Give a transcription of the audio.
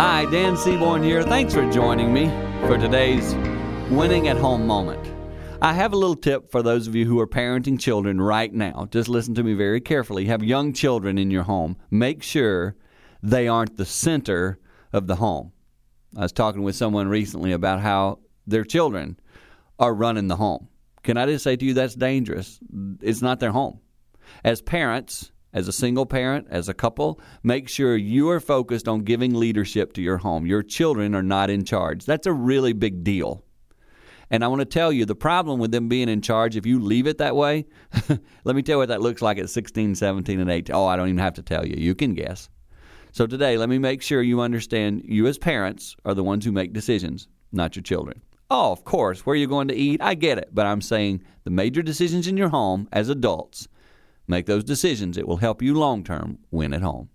Hi, Dan Seaborn here. Thanks for joining me for today's winning at home moment. I have a little tip for those of you who are parenting children right now. Just listen to me very carefully. Have young children in your home. Make sure they aren't the center of the home. I was talking with someone recently about how their children are running the home. Can I just say to you that's dangerous? It's not their home. As parents, as a single parent, as a couple, make sure you are focused on giving leadership to your home. Your children are not in charge. That's a really big deal. And I want to tell you the problem with them being in charge, if you leave it that way, let me tell you what that looks like at 16, 17, and 18. Oh, I don't even have to tell you. You can guess. So today, let me make sure you understand you as parents are the ones who make decisions, not your children. Oh, of course, where are you're going to eat, I get it. But I'm saying the major decisions in your home as adults – Make those decisions. It will help you long term win at home.